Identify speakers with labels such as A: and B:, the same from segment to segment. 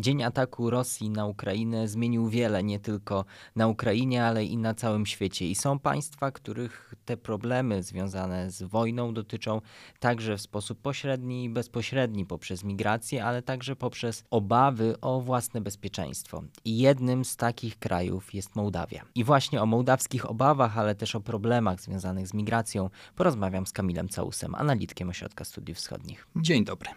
A: Dzień ataku Rosji na Ukrainę zmienił wiele, nie tylko na Ukrainie, ale i na całym świecie. I są państwa, których te problemy związane z wojną dotyczą także w sposób pośredni i bezpośredni poprzez migrację, ale także poprzez obawy o własne bezpieczeństwo. I jednym z takich krajów jest Mołdawia. I właśnie o mołdawskich obawach, ale też o problemach związanych z migracją porozmawiam z Kamilem Całusem, analitkiem Ośrodka Studiów Wschodnich.
B: Dzień dobry.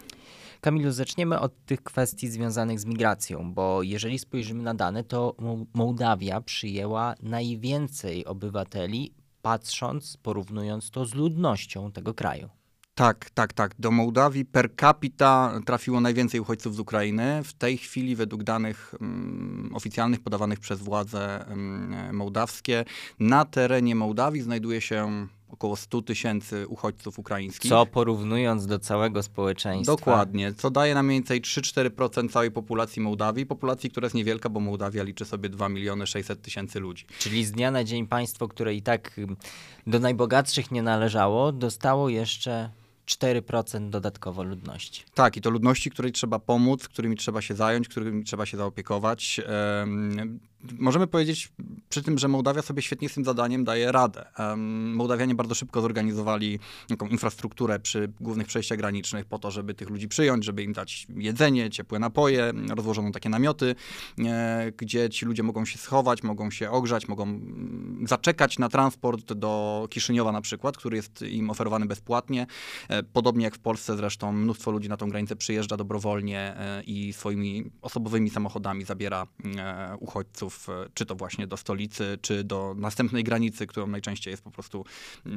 A: Kamilu, zaczniemy od tych kwestii związanych z migracją, bo jeżeli spojrzymy na dane, to Mołdawia przyjęła najwięcej obywateli, patrząc, porównując to z ludnością tego kraju.
B: Tak, tak, tak. Do Mołdawii per capita trafiło najwięcej uchodźców z Ukrainy. W tej chwili, według danych um, oficjalnych podawanych przez władze um, mołdawskie, na terenie Mołdawii znajduje się około 100 tysięcy uchodźców ukraińskich.
A: Co porównując do całego społeczeństwa.
B: Dokładnie, co daje nam mniej więcej 3-4% całej populacji Mołdawii, populacji, która jest niewielka, bo Mołdawia liczy sobie 2 miliony 600 tysięcy ludzi.
A: Czyli z dnia na dzień państwo, które i tak do najbogatszych nie należało, dostało jeszcze 4% dodatkowo ludności.
B: Tak, i to ludności, której trzeba pomóc, którymi trzeba się zająć, którymi trzeba się zaopiekować. Możemy powiedzieć przy tym, że Mołdawia sobie świetnie z tym zadaniem daje radę. Mołdawianie bardzo szybko zorganizowali taką infrastrukturę przy głównych przejściach granicznych po to, żeby tych ludzi przyjąć, żeby im dać jedzenie, ciepłe napoje. Rozłożono takie namioty, e, gdzie ci ludzie mogą się schować, mogą się ogrzać, mogą mm, zaczekać na transport do Kiszyniowa na przykład, który jest im oferowany bezpłatnie. E, podobnie jak w Polsce zresztą mnóstwo ludzi na tą granicę przyjeżdża dobrowolnie e, i swoimi osobowymi samochodami zabiera uchodźców E, czy to właśnie do stolicy, czy do następnej granicy, którą najczęściej jest po prostu,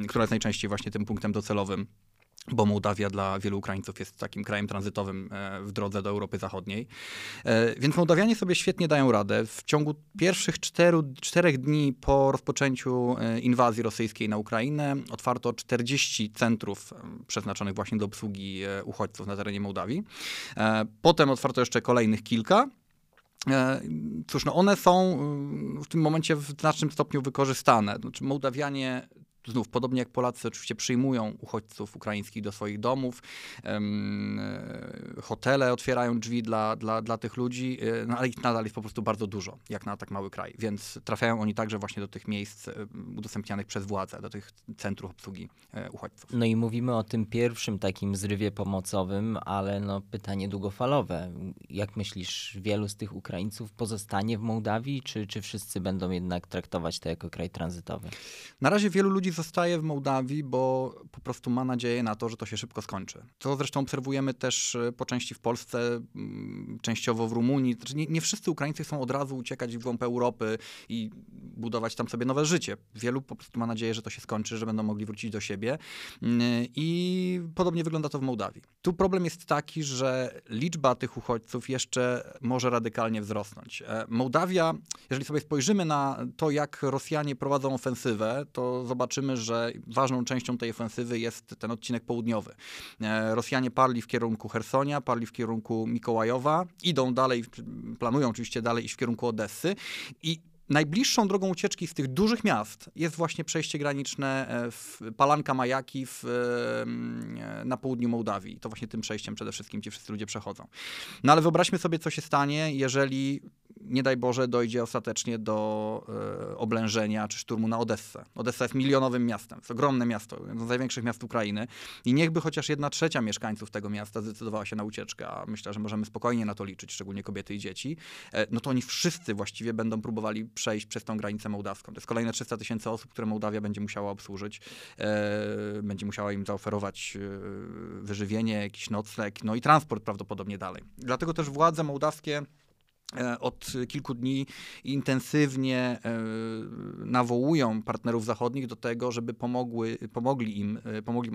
B: która jest najczęściej właśnie tym punktem docelowym bo Mołdawia dla wielu Ukraińców jest takim krajem tranzytowym e, w drodze do Europy Zachodniej. E, więc Mołdawianie sobie świetnie dają radę. W ciągu pierwszych czteru, czterech dni po rozpoczęciu inwazji rosyjskiej na Ukrainę otwarto 40 centrów przeznaczonych właśnie do obsługi uchodźców na terenie Mołdawii. Potem otwarto jeszcze kolejnych kilka. E, cóż, no one są y, w tym momencie w znacznym stopniu wykorzystane. Znaczy, Mołdawianie znów, podobnie jak Polacy oczywiście przyjmują uchodźców ukraińskich do swoich domów, e, hotele otwierają drzwi dla, dla, dla tych ludzi, e, no ale ich nadal jest po prostu bardzo dużo, jak na tak mały kraj. Więc trafiają oni także właśnie do tych miejsc e, udostępnianych przez władze, do tych centrów obsługi uchodźców.
A: No i mówimy o tym pierwszym takim zrywie pomocowym, ale no pytanie długofalowe. Jak myślisz, wielu z tych Ukraińców pozostanie w Mołdawii, czy, czy wszyscy będą jednak traktować to jako kraj tranzytowy?
B: Na razie wielu ludzi zostaje w Mołdawii, bo po prostu ma nadzieję na to, że to się szybko skończy. To zresztą obserwujemy też e, po części w Polsce, mm, częściowo w Rumunii. Znaczy nie, nie wszyscy Ukraińcy chcą od razu uciekać w głąb Europy i budować tam sobie nowe życie. Wielu po prostu ma nadzieję, że to się skończy, że będą mogli wrócić do siebie. Mm, I podobnie wygląda to w Mołdawii. Tu problem jest taki, że liczba tych uchodźców jeszcze może radykalnie wzrosnąć. E, Mołdawia, jeżeli sobie spojrzymy na to, jak Rosjanie prowadzą ofensywę, to zobaczymy, że ważną częścią tej ofensywy jest ten odcinek południowy. E, Rosjanie parli w kierunku Hersonia, parli w kierunku Mikołajowa, idą dalej, planują oczywiście dalej iść w kierunku Odessy i Najbliższą drogą ucieczki z tych dużych miast jest właśnie przejście graniczne e, w Palanka Majaki w, e, na południu Mołdawii. To właśnie tym przejściem przede wszystkim ci wszyscy ludzie przechodzą. No ale wyobraźmy sobie, co się stanie, jeżeli nie daj Boże, dojdzie ostatecznie do e, oblężenia czy szturmu na Odessę. Odessa jest milionowym miastem, jest ogromne miasto, jedno z największych miast Ukrainy i niechby chociaż jedna trzecia mieszkańców tego miasta zdecydowała się na ucieczkę, a myślę, że możemy spokojnie na to liczyć, szczególnie kobiety i dzieci, e, no to oni wszyscy właściwie będą próbowali przejść przez tą granicę mołdawską. To jest kolejne 300 tysięcy osób, które Mołdawia będzie musiała obsłużyć, e, będzie musiała im zaoferować wyżywienie, jakiś nocleg, no i transport prawdopodobnie dalej. Dlatego też władze mołdawskie od kilku dni intensywnie e, nawołują partnerów zachodnich do tego, żeby pomogły, pomogli im, e, pomogli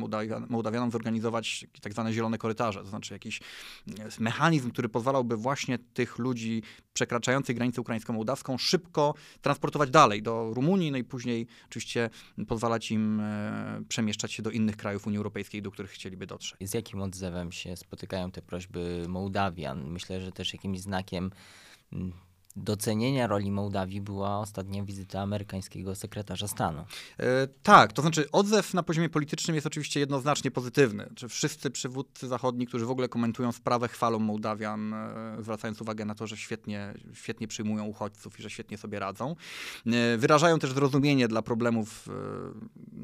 B: Mołdawianom zorganizować tak zwane zielone korytarze, to znaczy jakiś mechanizm, który pozwalałby właśnie tych ludzi przekraczających granicę ukraińsko-mołdawską szybko transportować dalej do Rumunii, no i później oczywiście pozwalać im przemieszczać się do innych krajów Unii Europejskiej, do których chcieliby dotrzeć.
A: Z jakim odzewem się spotykają te prośby Mołdawian? Myślę, że też jakimś znakiem and docenienia roli Mołdawii była ostatnia wizyta amerykańskiego sekretarza stanu.
B: E, tak, to znaczy odzew na poziomie politycznym jest oczywiście jednoznacznie pozytywny. Czy wszyscy przywódcy zachodni, którzy w ogóle komentują sprawę, chwalą Mołdawian, e, zwracając uwagę na to, że świetnie, świetnie przyjmują uchodźców i że świetnie sobie radzą. E, wyrażają też zrozumienie dla problemów e,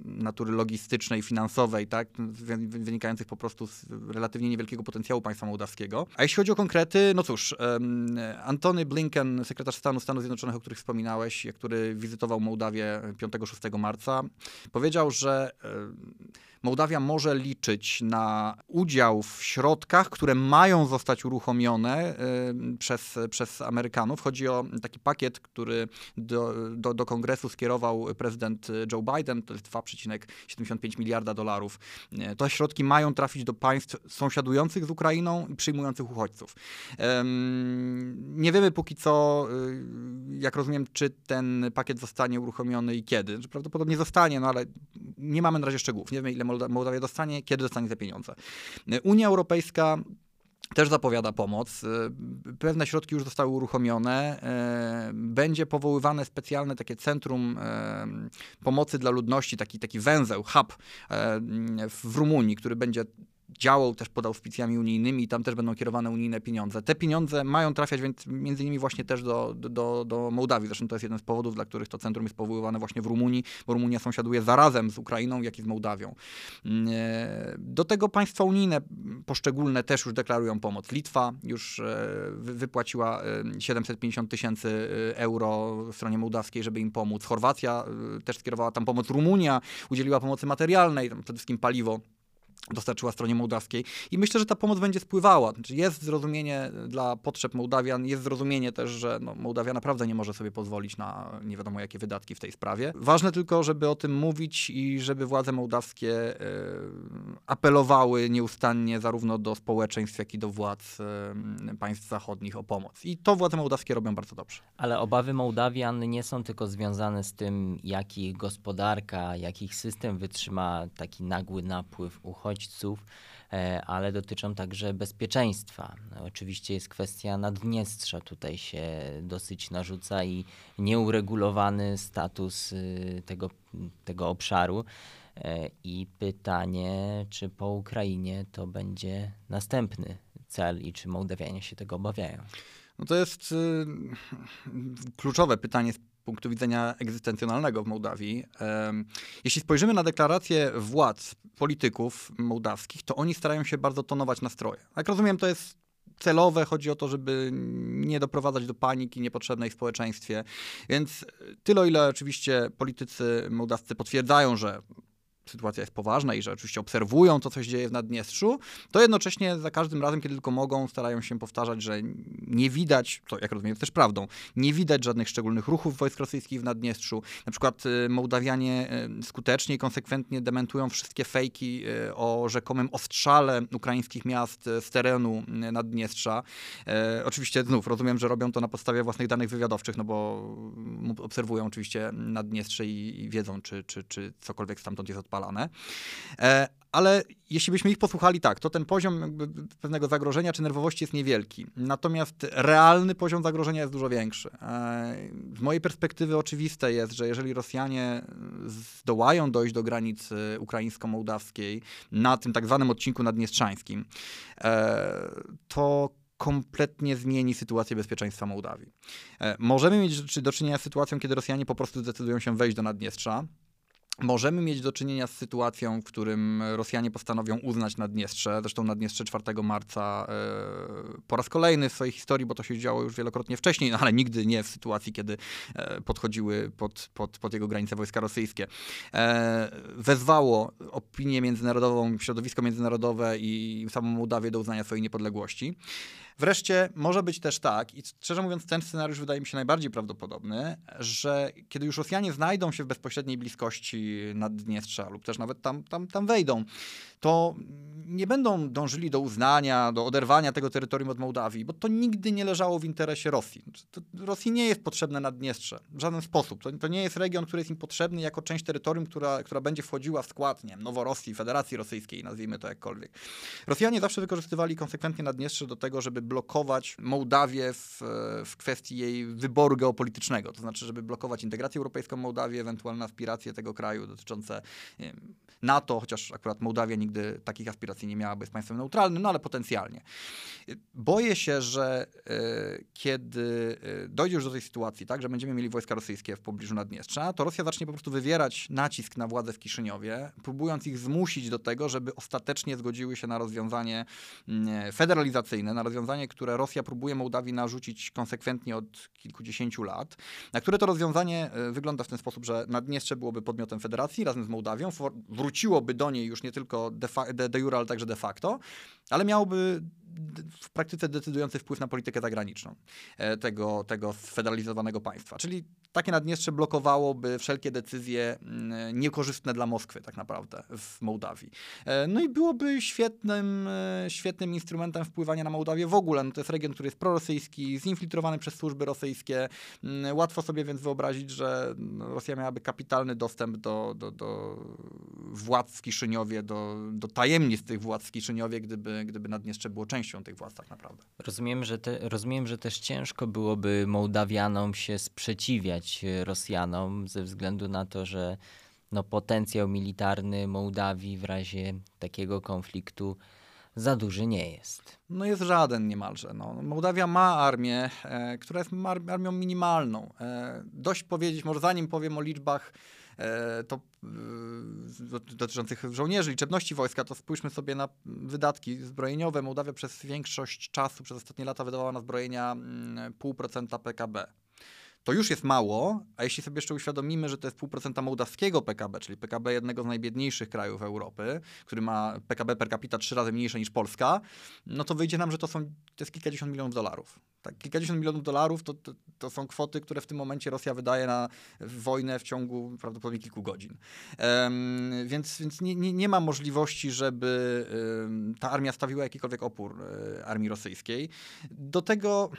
B: natury logistycznej, finansowej, tak, wy- wynikających po prostu z relatywnie niewielkiego potencjału państwa mołdawskiego. A jeśli chodzi o konkrety, no cóż, Antony Blinken, sekretarz stanu Stanów Zjednoczonych, o których wspominałeś, który wizytował Mołdawię 5-6 marca, powiedział, że e, Mołdawia może liczyć na udział w środkach, które mają zostać uruchomione y, przez, przez Amerykanów. Chodzi o taki pakiet, który do, do, do kongresu skierował prezydent Joe Biden, to jest 2,75 miliarda dolarów. Y, Te środki mają trafić do państw sąsiadujących z Ukrainą i przyjmujących uchodźców. Nie wiemy póki co, y, jak rozumiem, czy ten pakiet zostanie uruchomiony i kiedy. Prawdopodobnie zostanie, no ale nie mamy na razie szczegółów. Nie wiemy, ile Mołdawia dostanie, kiedy dostanie te pieniądze. Unia Europejska też zapowiada pomoc. Y, Pewne środki już zostały uruchomione. Y, Będzie powoływane specjalne takie centrum y, pomocy dla ludności, taki, taki węzeł, hub w Rumunii, który będzie działał też pod auspicjami unijnymi i tam też będą kierowane unijne pieniądze. Te pieniądze mają trafiać więc między innymi właśnie też do, do, do Mołdawii. Zresztą to jest jeden z powodów, dla których to centrum jest powoływane właśnie w Rumunii, bo Rumunia sąsiaduje zarazem z Ukrainą, jak i z Mołdawią. E, Do tego państwa unijne poszczególne też już deklarują pomoc. Litwa już e, wy- wypłaciła e, 750 tysięcy e, euro stronie mołdawskiej, żeby im pomóc. Chorwacja też skierowała tam pomoc. Rumunia udzieliła pomocy materialnej, przede wszystkim paliwo dostarczyła stronie mołdawskiej i myślę, że ta pomoc będzie spływała. Znaczy jest zrozumienie dla potrzeb Mołdawian, jest zrozumienie też, że no, Mołdawia naprawdę nie może sobie pozwolić na nie wiadomo jakie wydatki w tej sprawie. Ważne tylko, żeby o tym mówić i żeby władze mołdawskie e, apelowały nieustannie zarówno do społeczeństw, jak i do władz e, państw zachodnich o pomoc. I to władze mołdawskie robią bardzo dobrze.
A: Ale obawy Mołdawian nie są tylko związane z tym, jak ich gospodarka, jak ich system wytrzyma taki nagły napływ uchodźców, e, ale dotyczą także bezpieczeństwa. Oczywiście jest kwestia Naddniestrza, tutaj się dosyć narzuca i nieuregulowany status y, tego, tego obszaru. E, I pytanie, czy po Ukrainie to będzie następny cel i czy Mołdawianie się tego obawiają?
B: No to jest y, kluczowe pytanie punktu widzenia egzystencjonalnego w Mołdawii. Jeśli spojrzymy na deklaracje władz, polityków mołdawskich, to oni starają się bardzo tonować nastroje. Jak rozumiem, to jest celowe, chodzi o to, żeby nie doprowadzać do paniki niepotrzebnej w społeczeństwie. Więc tyle, o ile oczywiście politycy mołdawscy potwierdzają, że sytuacja jest poważna i że oczywiście obserwują to, co się dzieje w Naddniestrzu, to jednocześnie za każdym razem, kiedy tylko mogą, starają się powtarzać, że nie widać, to jak rozumiem jest też prawdą, nie widać żadnych szczególnych ruchów wojsk rosyjskich w Naddniestrzu. Na przykład y, Mołdawianie y, skutecznie i konsekwentnie dementują wszystkie fejki y, o rzekomym ostrzale ukraińskich miast z terenu Naddniestrza. Oczywiście znów rozumiem, że robią to na podstawie własnych danych wywiadowczych, no bo obserwują oczywiście Naddniestrze i, i wiedzą, czy, czy, czy cokolwiek stamtąd jest E, ale jeśli byśmy ich posłuchali, tak, to ten poziom pewnego zagrożenia czy nerwowości jest niewielki. Natomiast realny poziom zagrożenia jest dużo większy. E, Z mojej perspektywy oczywiste jest, że jeżeli Rosjanie zdołają dojść do granicy ukraińsko-mołdawskiej na tym tak zwanym odcinku naddniestrzańskim, e, to kompletnie zmieni sytuację bezpieczeństwa Mołdawii. Możemy mieć do czynienia z sytuacją, kiedy Rosjanie po prostu zdecydują się wejść do Naddniestrza. Możemy mieć do czynienia z sytuacją, w którym Rosjanie postanowią uznać Naddniestrze. Zresztą Naddniestrze 4 marca e, po raz kolejny w swojej historii, bo to się działo już wielokrotnie wcześniej, no ale nigdy nie w sytuacji, kiedy e, podchodziły pod, pod, pod jego granice wojska rosyjskie. E, wezwało opinię międzynarodową, środowisko międzynarodowe i samą Mołdawię do uznania swojej niepodległości. Wreszcie może być też tak, i szczerze mówiąc, ten scenariusz wydaje mi się najbardziej prawdopodobny, że kiedy już Rosjanie znajdą się w bezpośredniej bliskości Naddniestrza lub też nawet tam, tam, tam wejdą, to nie będą dążyli do uznania, do oderwania tego terytorium od Mołdawii, bo to nigdy nie leżało w interesie Rosji. To Rosji nie jest potrzebne Naddniestrze w żaden sposób. To, to, nie jest region, który jest im potrzebny jako część terytorium, która, która będzie wchodziła w skład nie Noworosji, Federacji Rosyjskiej, nazwijmy to jakkolwiek. Rosjanie zawsze wykorzystywali konsekwentnie Naddniestrze do tego, żeby blokować Mołdawię w, w kwestii jej wyboru geopolitycznego. To znaczy, żeby blokować integrację europejską Mołdawii, ewentualne aspiracje tego kraju dotyczące wiem, NATO, chociaż akurat Mołdawia nigdy takich aspiracji nie miała, bo państwem neutralnym, no ale potencjalnie. Boję się, że y, kiedy e, dojdzie już do tej sytuacji, tak, że będziemy mieli wojska rosyjskie w pobliżu Naddniestrza, to Rosja zacznie po prostu wywierać nacisk na władze w Kiszyniowie, próbując ich zmusić do tego, żeby ostatecznie zgodziły się na rozwiązanie y, federalizacyjne, na rozwiązanie, które Rosja próbuje Mołdawii narzucić konsekwentnie od kilkudziesięciu lat, na które to rozwiązanie y, wygląda w ten sposób, że Naddniestrze byłoby podmiotem federacji razem z Mołdawią, wróciłoby do niej już nie tylko de, de, de jure, ale także de facto, ale miałoby w praktyce decydujący wpływ na politykę zagraniczną e, tego, tego sfederalizowanego państwa. Czyli takie Naddniestrze blokowałoby wszelkie decyzje mm, niekorzystne dla Moskwy tak naprawdę w Mołdawii. E, no i byłoby świetnym, e, świetnym instrumentem wpływania na Mołdawię w ogóle. No to jest region, który jest prorosyjski, zinfiltrowany przez służby rosyjskie. Mm, łatwo sobie więc wyobrazić, że no, Rosja miałaby kapitalny dostęp do, do, do władz w Kiszyniowie, do, do tajemnic tych władz w Kiszyniowie, gdyby, gdyby Naddniestrze było częścią tych władz tak naprawdę.
A: Rozumiem, że, te, rozumiem, że też ciężko byłoby Mołdawianom się sprzeciwiać Rosjanom ze względu na to, że no, potencjał militarny Mołdawii w razie takiego konfliktu za duży nie jest.
B: No jest żaden niemalże. No. Mołdawia ma armię, e, która jest armią minimalną. E, dość powiedzieć, może zanim powiem o liczbach E, to e, dotyczących żołnierzy, liczebności wojska, to spójrzmy sobie na wydatki zbrojeniowe. Mołdawia przez większość czasu, przez ostatnie lata wydawała na zbrojenia 0,5% mm, PKB to już jest mało, a jeśli sobie jeszcze uświadomimy, że to jest pół procenta mołdawskiego PKB, czyli PKB jednego z najbiedniejszych krajów Europy, który ma PKB per capita trzy razy mniejsze niż Polska, no to wyjdzie nam, że to, są, to jest kilkadziesiąt milionów dolarów. Tak, kilkadziesiąt milionów dolarów to, to, to, są kwoty, które w tym momencie Rosja wydaje na wojnę w ciągu prawdopodobnie kilku godzin. Um, więc więc nie, nie, nie ma możliwości, żeby um, ta armia stawiła jakikolwiek opór um, armii rosyjskiej. Do tego,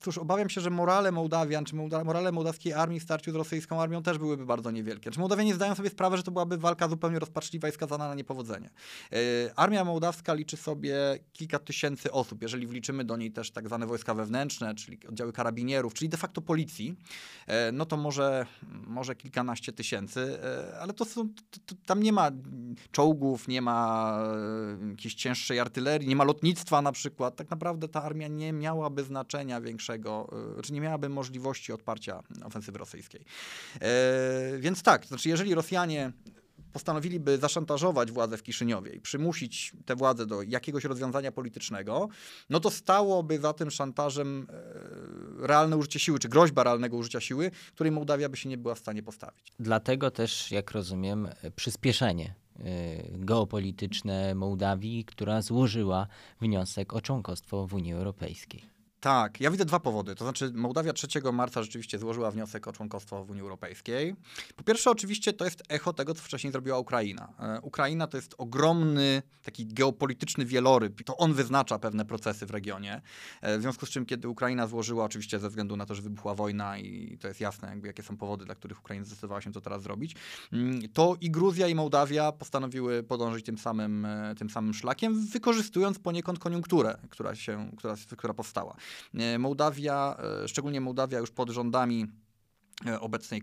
B: cóż, obawiam się, że morale Mołdawian, czy morale mołdawskiej armii w starciu z rosyjską armią też byłyby bardzo niewielkie. Czy Mołdawianie zdają sobie sprawę, że to byłaby walka zupełnie rozpaczliwa i skazana na niepowodzenie. E, armia mołdawska liczy sobie kilka tysięcy osób, jeżeli wliczymy do niej też tak zwane wojska wewnętrzne, czyli oddziały karabinierów, czyli de facto policji, e, no to może, może kilkanaście tysięcy, e, ale to, są, to, to tam nie ma czołgów, nie ma jakiejś cięższej artylerii, nie ma lotnictwa na przykład. Tak naprawdę ta armia nie miałaby znaczenia większego, czy nie miałaby możliwości od wsparcia ofensywy rosyjskiej. E, więc tak, to znaczy jeżeli Rosjanie postanowiliby zaszantażować władzę w Kiszyniowie i przymusić te władze do jakiegoś rozwiązania politycznego, no to stałoby za tym szantażem e, realne użycie siły, czy groźba realnego użycia siły, której Mołdawia by się nie była w stanie postawić.
A: Dlatego też, jak rozumiem, przyspieszenie e, geopolityczne Mołdawii, która złożyła wniosek o członkostwo w Unii Europejskiej.
B: Tak, ja widzę dwa powody. To znaczy, Mołdawia 3 marca rzeczywiście złożyła wniosek o członkostwo w Unii Europejskiej. Po pierwsze, oczywiście, to jest echo tego, co wcześniej zrobiła Ukraina. E, Ukraina to jest ogromny, taki geopolityczny wieloryb. To on wyznacza pewne procesy w regionie. E, w związku z czym, kiedy Ukraina złożyła, oczywiście ze względu na to, że wybuchła wojna i to jest jasne, jakby, jakie są powody, dla których Ukraina zdecydowała się to teraz zrobić, mm, to i Gruzja, i Mołdawia postanowiły podążyć tym samym, e, tym samym szlakiem, wykorzystując poniekąd koniunkturę, która, się, która, która powstała. E, Mołdawia, e, szczególnie Mołdawia już pod rządami e, obecnej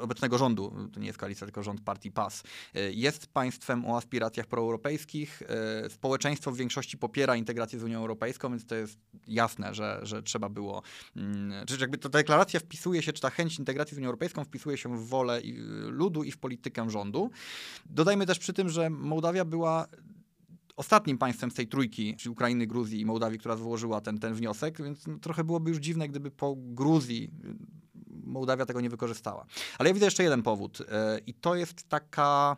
B: obecnego rządu, to nie jest koalicja, tylko rząd partii PAS, jest państwem o aspiracjach proeuropejskich. Społeczeństwo w większości popiera integrację z Unią Europejską, więc to jest jasne, że, że trzeba było, mm, czy jakby ta deklaracja wpisuje się, czy ta chęć integracji z Unią Europejską wpisuje się w wolę ludu i w politykę rządu. Dodajmy też przy tym, że Mołdawia była ostatnim państwem z tej trójki, czyli Ukrainy, Gruzji i Mołdawii, która złożyła ten, ten wniosek, więc no, trochę byłoby już dziwne, gdyby po Gruzji y, Mołdawia tego nie wykorzystała. Ale ja widzę jeszcze jeden powód yy, i to jest taka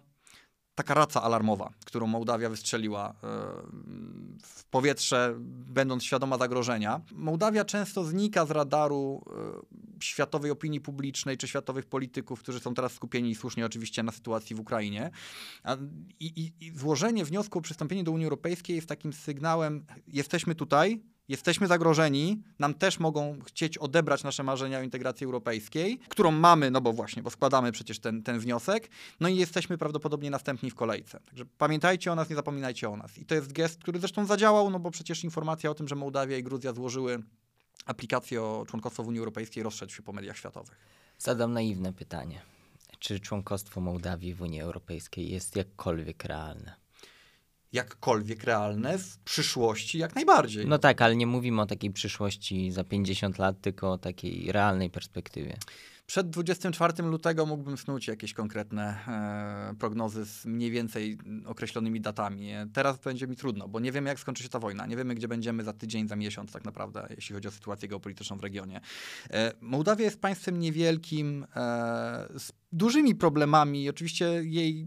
B: taka raca alarmowa, którą Mołdawia wystrzeliła yy, w powietrze, będąc świadoma zagrożenia. Mołdawia często znika z radaru yy, światowej opinii publicznej czy światowych polityków, którzy są teraz skupieni słusznie oczywiście na sytuacji w Ukrainie. I, i, I złożenie wniosku o przystąpienie do Unii Europejskiej jest takim sygnałem: jesteśmy tutaj, jesteśmy zagrożeni, nam też mogą chcieć odebrać nasze marzenia o integracji europejskiej, którą mamy, no bo właśnie, bo składamy przecież ten, ten wniosek, no i jesteśmy prawdopodobnie następni w kolejce. Także pamiętajcie o nas, nie zapominajcie o nas. I to jest gest, który zresztą zadziałał, no bo przecież informacja o tym, że Mołdawia i Gruzja złożyły aplikację o członkostwo w Unii Europejskiej rozszedł się po mediach światowych.
A: Zadam naiwne pytanie. Czy członkostwo Mołdawii w Unii Europejskiej jest jakkolwiek realne?
B: Jakkolwiek realne w przyszłości jak najbardziej.
A: No tak, ale nie mówimy o takiej przyszłości za 50 lat, tylko o takiej realnej perspektywie.
B: Przed 24 lutego mógłbym snuć jakieś konkretne e, prognozy z mniej więcej określonymi datami. Teraz będzie mi trudno, bo nie wiemy, jak skończy się ta wojna. Nie wiemy, gdzie będziemy za tydzień, za miesiąc, tak naprawdę, jeśli chodzi o sytuację geopolityczną w regionie. E, Mołdawia jest państwem niewielkim, e, z dużymi problemami. Oczywiście jej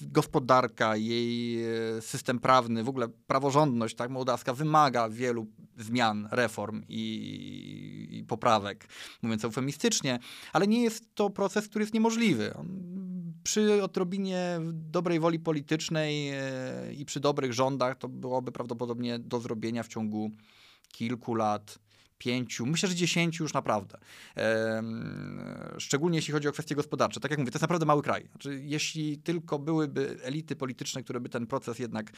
B: gospodarka, jej e, system prawny, w ogóle praworządność tak, mołdawska wymaga wielu zmian, reform i, i poprawek, mówiąc eufemistycznie, ale nie jest to proces, który jest niemożliwy. Przy odrobinie dobrej woli politycznej e, i przy dobrych rządach to byłoby prawdopodobnie do zrobienia w ciągu kilku lat pięciu, myślę, że dziesięciu już naprawdę. Szczególnie jeśli chodzi o kwestie gospodarcze. Tak jak mówię, to jest naprawdę mały kraj. Znaczy, jeśli tylko byłyby elity polityczne, które by ten proces jednak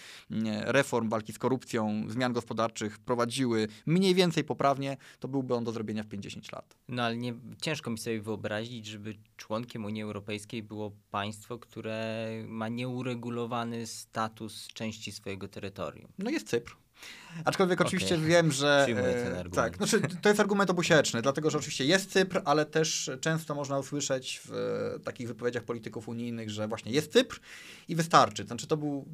B: reform, walki z korupcją, zmian gospodarczych prowadziły mniej więcej poprawnie, to byłby on do zrobienia w 50 lat.
A: No ale nie, ciężko mi sobie wyobrazić, żeby członkiem Unii Europejskiej było państwo, które ma nieuregulowany status części swojego terytorium.
B: No jest Cypr. Aczkolwiek okay. oczywiście wiem, że.
A: E,
B: tak, znaczy, to jest argument obusieczny, dlatego że oczywiście jest Cypr, ale też często można usłyszeć w e, takich wypowiedziach polityków unijnych, że właśnie jest Cypr i wystarczy. Znaczy, to był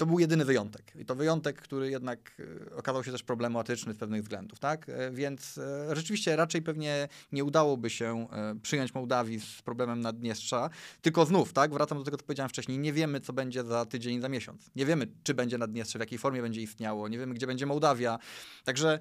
B: to był jedyny wyjątek. I to wyjątek, który jednak e, okazał się też problematyczny z pewnych względów, tak? E, więc e, rzeczywiście raczej pewnie nie udałoby się przyjąć Mołdawii z problemem Naddniestrza, tylko znów, tak? Wracam do tego, co powiedziałem wcześniej, nie wiemy, co będzie za tydzień, za miesiąc. Nie wiemy, czy będzie Naddniestrze, w jakiej formie będzie istniało, nie wiemy, gdzie będzie Mołdawia. Także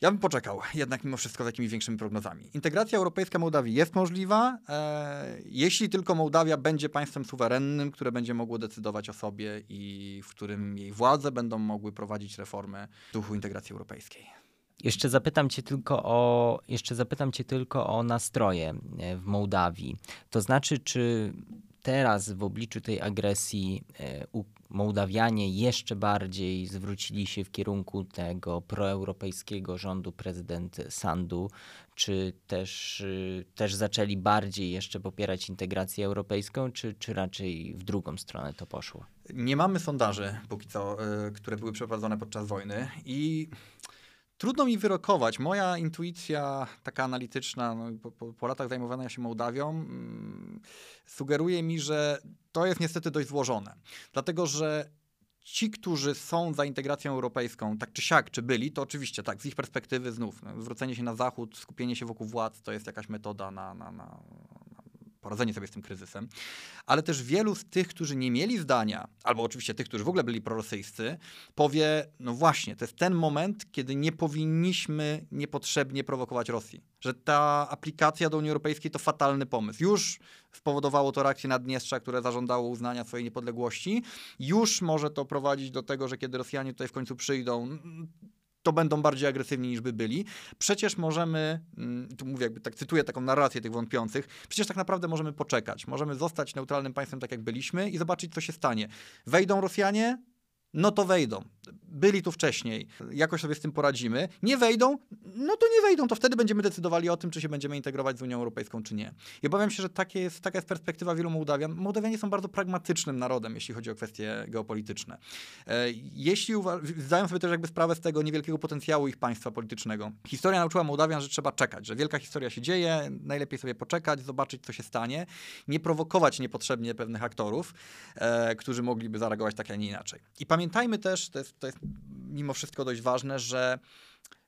B: ja bym poczekał jednak mimo wszystko z jakimiś większymi prognozami. Integracja europejska Mołdawii jest możliwa, e, jeśli tylko Mołdawia będzie państwem suwerennym, które będzie mogło decydować o sobie i w którym jej władze będą mogły prowadzić reformy w duchu integracji europejskiej.
A: Jeszcze zapytam cię tylko o, jeszcze zapytam cię tylko o nastroje e, w Mołdawii. To znaczy, czy teraz w obliczu tej agresji e, Mołdawianie jeszcze bardziej zwrócili się w kierunku tego proeuropejskiego rządu prezydent Sandu, czy też, y, też zaczęli bardziej jeszcze popierać integrację europejską, czy, czy raczej w drugą stronę to poszło?
B: Nie mamy sondaży póki co, y, które były przeprowadzone podczas wojny i Trudno mi wyrokować. Moja intuicja taka analityczna, no, po, po, po, latach zajmowania się Mołdawią, mm, sugeruje mi, że to jest niestety dość złożone. Dlatego, że ci, którzy są za integracją europejską, tak czy siak, czy byli, to oczywiście tak, z ich perspektywy znów, no, zwrócenie się na zachód, skupienie się wokół władz, to jest jakaś metoda na, na, na, poradzenie sobie z tym kryzysem, ale też wielu z tych, którzy nie mieli zdania, albo oczywiście tych, którzy w ogóle byli prorosyjscy, powie, no właśnie, to jest ten moment, kiedy nie powinniśmy niepotrzebnie prowokować Rosji. Że ta aplikacja do Unii Europejskiej to fatalny pomysł. Już spowodowało to reakcję Naddniestrza, które zażądało uznania swojej niepodległości. Już może to prowadzić do tego, że kiedy Rosjanie tutaj w końcu przyjdą, to będą bardziej agresywni niż by byli. Przecież możemy, mm, tu mówię, jakby tak cytuję taką narrację tych wątpiących, przecież tak naprawdę możemy poczekać. Możemy zostać neutralnym państwem tak jak byliśmy i zobaczyć, co się stanie. Wejdą Rosjanie, no to wejdą. Byli tu wcześniej, jakoś sobie z tym poradzimy. Nie wejdą, no to nie wejdą, to wtedy będziemy decydowali o tym, czy się będziemy integrować z Unią Europejską, czy nie. I obawiam się, że takie jest, taka jest perspektywa wielu Mołdawian. Mołdawianie są bardzo pragmatycznym narodem, jeśli chodzi o kwestie geopolityczne. E, jeśli zdają sobie też jakby sprawę z tego niewielkiego potencjału ich państwa politycznego. Historia nauczyła Mołdawian, że trzeba czekać, że wielka historia się dzieje, najlepiej sobie poczekać, zobaczyć, co się stanie, nie prowokować niepotrzebnie pewnych aktorów, e, którzy mogliby zareagować tak, a nie inaczej. I pamiętajmy też, to jest, to jest mimo wszystko dość ważne, że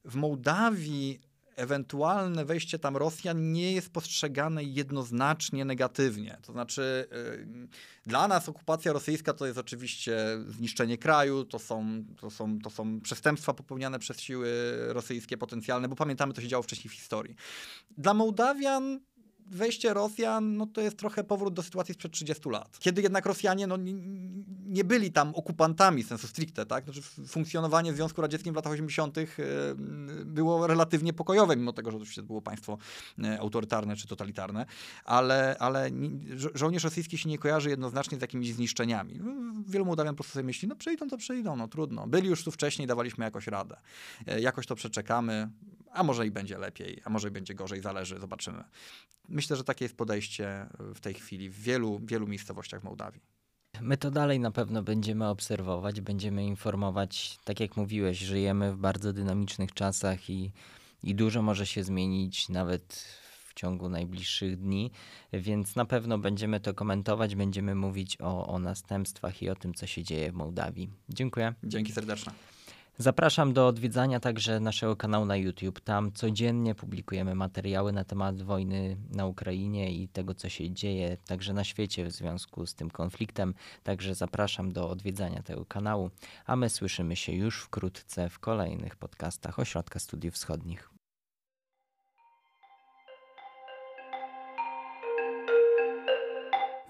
B: w Mołdawii ewentualne wejście tam Rosjan nie jest postrzegane jednoznacznie negatywnie. To znaczy, yy, dla nas okupacja rosyjska to jest oczywiście zniszczenie kraju, to są, to, są, to są przestępstwa popełniane przez siły rosyjskie potencjalne, bo pamiętamy, to się działo wcześniej w historii. Dla Mołdawian wejście Rosjan, no to jest trochę powrót do sytuacji sprzed 30 lat. Kiedy jednak Rosjanie no, nie, nie byli tam okupantami sensu stricte, tak? Znaczy funkcjonowanie w Związku Radzieckim w latach 80. E, było relatywnie pokojowe, mimo tego, że oczywiście to było państwo e, autorytarne czy totalitarne, ale, ale żo żołnierz rosyjski się nie kojarzy jednoznacznie z jakimiś zniszczeniami. No, wielu Mołdawian po prostu sobie myśli, no przyjdą, to przyjdą, no trudno. Byli już tu wcześniej, dawaliśmy jakoś radę. E, jakoś to przeczekamy, a może i będzie lepiej, a może i będzie gorzej, zależy, zobaczymy. Myślę, że takie jest podejście w tej chwili w wielu, wielu miejscowościach Mołdawii.
A: My to dalej na pewno będziemy obserwować, będziemy informować. Tak jak mówiłeś, żyjemy w bardzo dynamicznych czasach i, i dużo może się zmienić nawet w ciągu najbliższych dni, więc na pewno będziemy to komentować, będziemy mówić o, o następstwach i o tym, co się dzieje w Mołdawii. Dziękuję.
B: Dzięki serdeczne.
A: Zapraszam do odwiedzania także naszego kanału na YouTube. Tam codziennie publikujemy materiały na temat wojny na Ukrainie i tego, co się dzieje także na świecie w związku z tym konfliktem. Także zapraszam do odwiedzania tego kanału, a my słyszymy się już wkrótce w kolejnych podcastach Ośrodka Studiów Wschodnich.